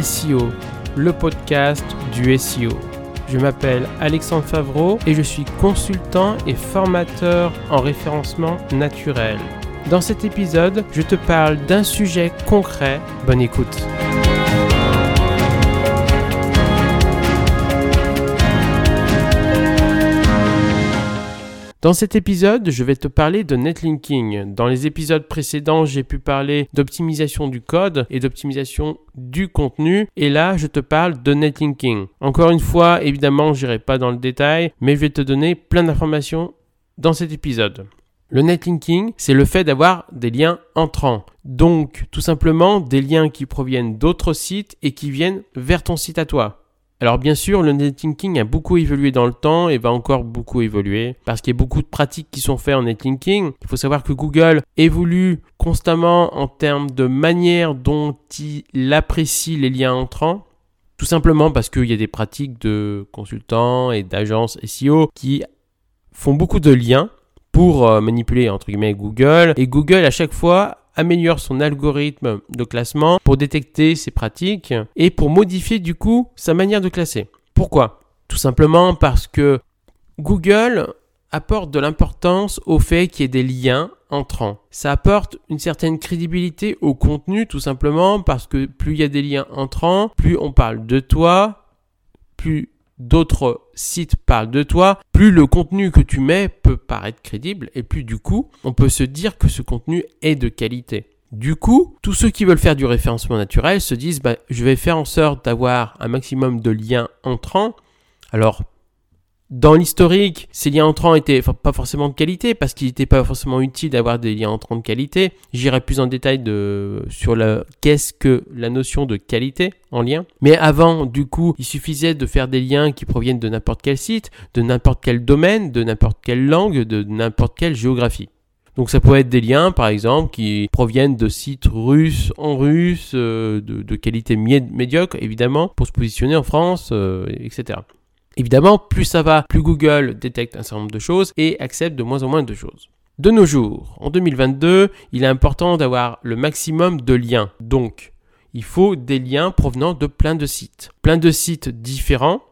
SEO, le podcast du SEO. Je m'appelle Alexandre Favreau et je suis consultant et formateur en référencement naturel. Dans cet épisode, je te parle d'un sujet concret. Bonne écoute. Dans cet épisode, je vais te parler de netlinking. Dans les épisodes précédents, j'ai pu parler d'optimisation du code et d'optimisation du contenu. Et là, je te parle de netlinking. Encore une fois, évidemment, je n'irai pas dans le détail, mais je vais te donner plein d'informations dans cet épisode. Le netlinking, c'est le fait d'avoir des liens entrants. Donc, tout simplement, des liens qui proviennent d'autres sites et qui viennent vers ton site à toi. Alors bien sûr, le netlinking a beaucoup évolué dans le temps et va encore beaucoup évoluer parce qu'il y a beaucoup de pratiques qui sont faites en netlinking. Il faut savoir que Google évolue constamment en termes de manière dont il apprécie les liens entrants. Tout simplement parce qu'il y a des pratiques de consultants et d'agences SEO qui font beaucoup de liens pour euh, manipuler Google. Et Google à chaque fois améliore son algorithme de classement pour détecter ses pratiques et pour modifier du coup sa manière de classer. Pourquoi? Tout simplement parce que Google apporte de l'importance au fait qu'il y ait des liens entrants. Ça apporte une certaine crédibilité au contenu tout simplement parce que plus il y a des liens entrants, plus on parle de toi, plus d'autres sites parlent de toi, plus le contenu que tu mets peut paraître crédible et plus du coup, on peut se dire que ce contenu est de qualité. Du coup, tous ceux qui veulent faire du référencement naturel se disent bah, je vais faire en sorte d'avoir un maximum de liens entrants. Alors, dans l'historique, ces liens entrants étaient pas forcément de qualité parce qu'il n'était pas forcément utile d'avoir des liens entrants de qualité. J'irai plus en détail de, sur le qu'est-ce que la notion de qualité en lien. Mais avant, du coup, il suffisait de faire des liens qui proviennent de n'importe quel site, de n'importe quel domaine, de n'importe quelle langue, de n'importe quelle géographie. Donc ça peut être des liens, par exemple, qui proviennent de sites russes en russe, euh, de, qualité médiocre, évidemment, pour se positionner en France, euh, etc. Évidemment, plus ça va, plus Google détecte un certain nombre de choses et accepte de moins en moins de choses. De nos jours, en 2022, il est important d'avoir le maximum de liens. Donc, il faut des liens provenant de plein de sites. Plein de sites différents,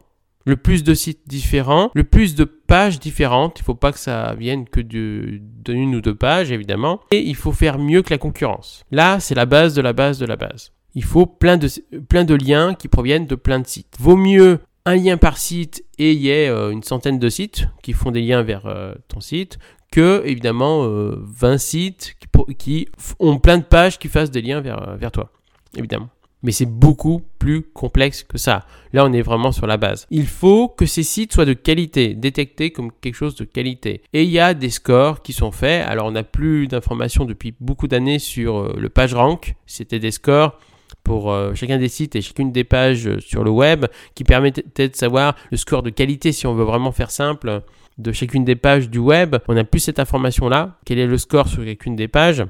le plus de sites différents, le plus de pages différentes. Il ne faut pas que ça vienne que d'une ou deux pages, évidemment. Et il faut faire mieux que la concurrence. Là, c'est la base de la base de la base. Il faut plein de, plein de liens qui proviennent de plein de sites. Vaut mieux un lien par site et il y a euh, une centaine de sites qui font des liens vers euh, ton site que évidemment 20 euh, sites qui, ont plein de pages qui fassent des liens vers, vers toi évidemment mais c'est beaucoup plus complexe que ça. Là, on est vraiment sur la base. Il faut que ces sites soient de qualité, détectés comme quelque chose de qualité. Et il y a des scores qui sont faits. Alors, on n'a plus d'informations depuis beaucoup d'années sur le PageRank. C'était des scores pour euh, chacun des sites et chacune des pages euh, sur le web qui permettait de savoir le score de qualité si on veut vraiment faire simple de chacune des pages du web. On n'a plus cette information-là. Quel est le score sur chacune des pages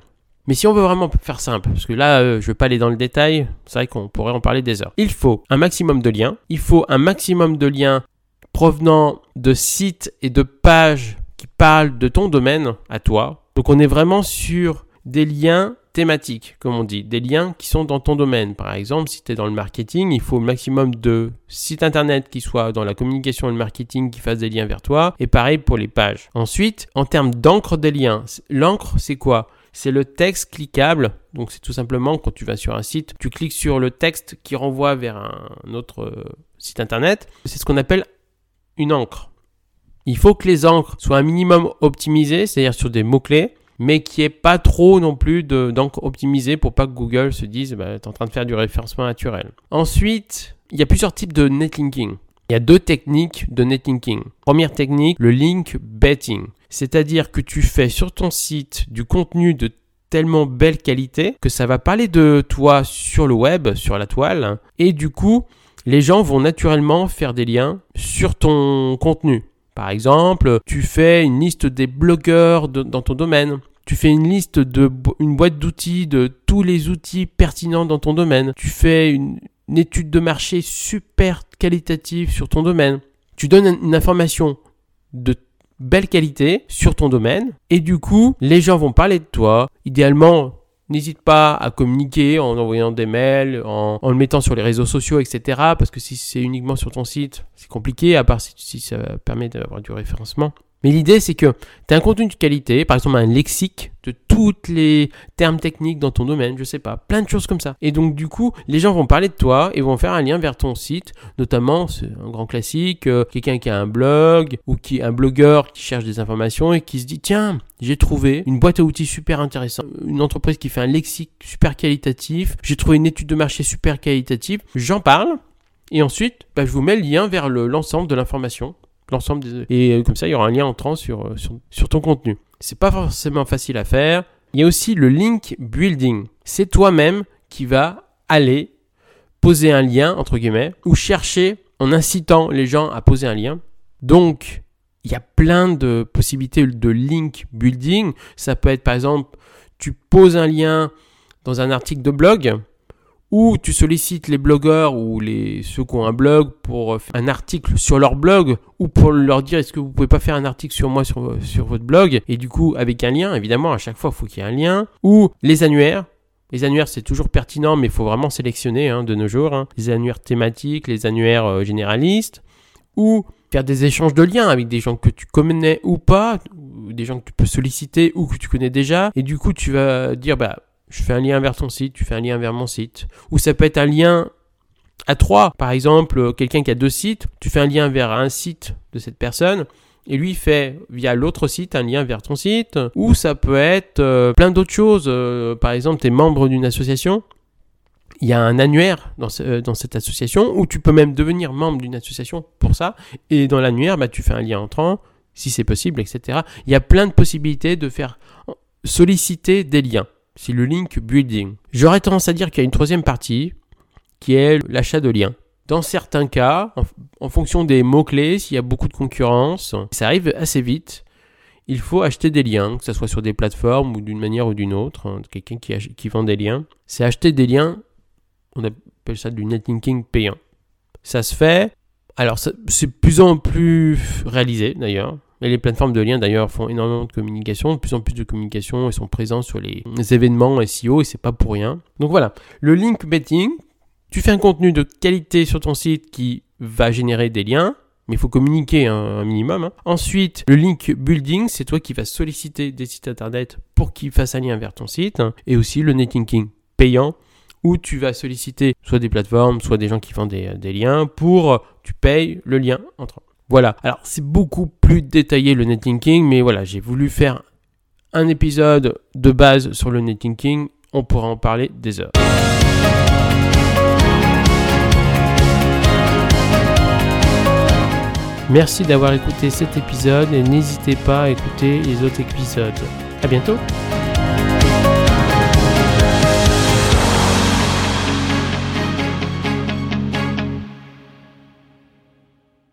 mais si on veut vraiment faire simple, parce que là, euh, je ne vais pas aller dans le détail, c'est vrai qu'on pourrait en parler des heures. Il faut un maximum de liens. Il faut un maximum de liens provenant de sites et de pages qui parlent de ton domaine à toi. Donc on est vraiment sur des liens thématiques, comme on dit, des liens qui sont dans ton domaine. Par exemple, si tu es dans le marketing, il faut au maximum de sites internet qui soient dans la communication et le marketing qui fassent des liens vers toi. Et pareil pour les pages. Ensuite, en termes d'encre des liens, l'encre, c'est quoi? C'est le texte cliquable. Donc c'est tout simplement quand tu vas sur un site, tu cliques sur le texte qui renvoie vers un autre euh, site internet. C'est ce qu'on appelle une encre. Il faut que les encres soient un minimum optimisées, c'est-à-dire sur des mots-clés mais qui est pas trop non plus d'encre optimisé pour pas que Google se dise bah, tu es en train de faire du référencement naturel. Ensuite, il y a plusieurs types de netlinking. Il y a deux techniques de netlinking. Première technique, le link betting. C'est-à-dire que tu fais sur ton site du contenu de tellement belle qualité que ça va parler de toi sur le web, sur la toile, et du coup, les gens vont naturellement faire des liens sur ton contenu. Par exemple, tu fais une liste des blogueurs dans ton domaine tu fais une liste de une boîte d'outils de tous les outils pertinents dans ton domaine. Tu fais une, étude de marché super qualitative sur ton domaine. Tu donnes une information de belle qualité sur ton domaine et du coup, les gens vont parler de toi. Idéalement, N'hésite pas à communiquer en envoyant des mails, en, le mettant sur les réseaux sociaux, etc. Parce que si c'est uniquement sur ton site, c'est compliqué, à part si ça permet d'avoir du référencement. Mais l'idée, c'est que tu as un contenu de qualité, par exemple un lexique de tous les termes techniques dans ton domaine, je sais pas, plein de choses comme ça. Et donc, du coup, les gens vont parler de toi et vont faire un lien vers ton site, notamment, c'est un grand classique, euh, quelqu'un qui a un blog ou qui un blogueur qui cherche des informations et qui se dit, tiens, j'ai trouvé une boîte à outils super intéressante, une entreprise qui fait un lexique super qualitatif, j'ai trouvé une étude de marché super qualitative, j'en parle. Et ensuite, bah, je vous mets le lien vers l'ensemble de l'information l'ensemble des... Et euh, comme ça, il y aura un lien entrant sur, euh, sur, sur ton contenu. C'est pas forcément facile à faire. Il y a aussi le link building. C'est toi-même qui va aller poser un lien, entre guillemets, ou chercher en incitant les gens à poser un lien. Donc, il y a plein de possibilités de link building. Ça peut être par exemple, tu poses un lien dans un article de blog ou tu sollicites les blogueurs ou les, ceux qui ont un blog pour faire un article sur leur blog ou pour leur dire est-ce que vous pouvez pas faire un article sur moi sur, sur votre blog? Et du coup avec un lien évidemment à chaque fois il faut qu'il y ait un lien ou les annuaires les annuaires, c'est toujours pertinent, mais il faut vraiment sélectionner hein, de nos jours. Hein. Les annuaires thématiques, les annuaires euh, généralistes, ou faire des échanges de liens avec des gens que tu connais ou pas, ou des gens que tu peux solliciter ou que tu connais déjà. Et du coup, tu vas dire, bah, je fais un lien vers ton site, tu fais un lien vers mon site. Ou ça peut être un lien à trois. Par exemple, quelqu'un qui a deux sites, tu fais un lien vers un site de cette personne. Et lui fait via l'autre site un lien vers ton site. Ou ça peut être euh, plein d'autres choses. Euh, par exemple, tu es membre d'une association. Il y a un annuaire dans, euh, dans, cette association où tu peux même devenir membre d'une association pour ça. Et dans l'annuaire, bah, tu fais un lien entrant, si c'est possible, etc. Il y a plein de possibilités de faire solliciter des liens c'est le link building. J'aurais tendance à dire qu'il y a une troisième partie qui est l'achat de liens. Dans certains cas, en, fonction des mots-clés, s'il y a beaucoup de concurrence, ça arrive assez vite, il faut acheter des liens, que ce soit sur des plateformes ou d'une manière ou d'une autre, hein, quelqu'un qui, qui, vend des liens. C'est acheter des liens, on appelle ça du netlinking payant. Ça se fait, alors c'est plus en plus réalisé d'ailleurs, et les plateformes de liens d'ailleurs font énormément de communication, de plus en plus de communication et sont présents sur les événements SEO et c'est pas pour rien. Donc voilà, le link betting, tu fais un contenu de qualité sur ton site qui va générer des liens, mais il faut communiquer un, minimum. Hein. Ensuite, le link building, c'est toi qui vas solliciter des sites internet pour qu'ils fassent un lien vers ton site, et aussi le netlinking payant où tu vas solliciter soit des plateformes, soit des gens qui font des, liens pour tu payes le lien entre voilà, alors c'est beaucoup plus détaillé le netlinking, mais voilà, j'ai voulu faire un épisode de base sur le netlinking, on pourra en parler des heures. Merci d'avoir écouté cet épisode et n'hésitez pas à écouter les autres épisodes. A bientôt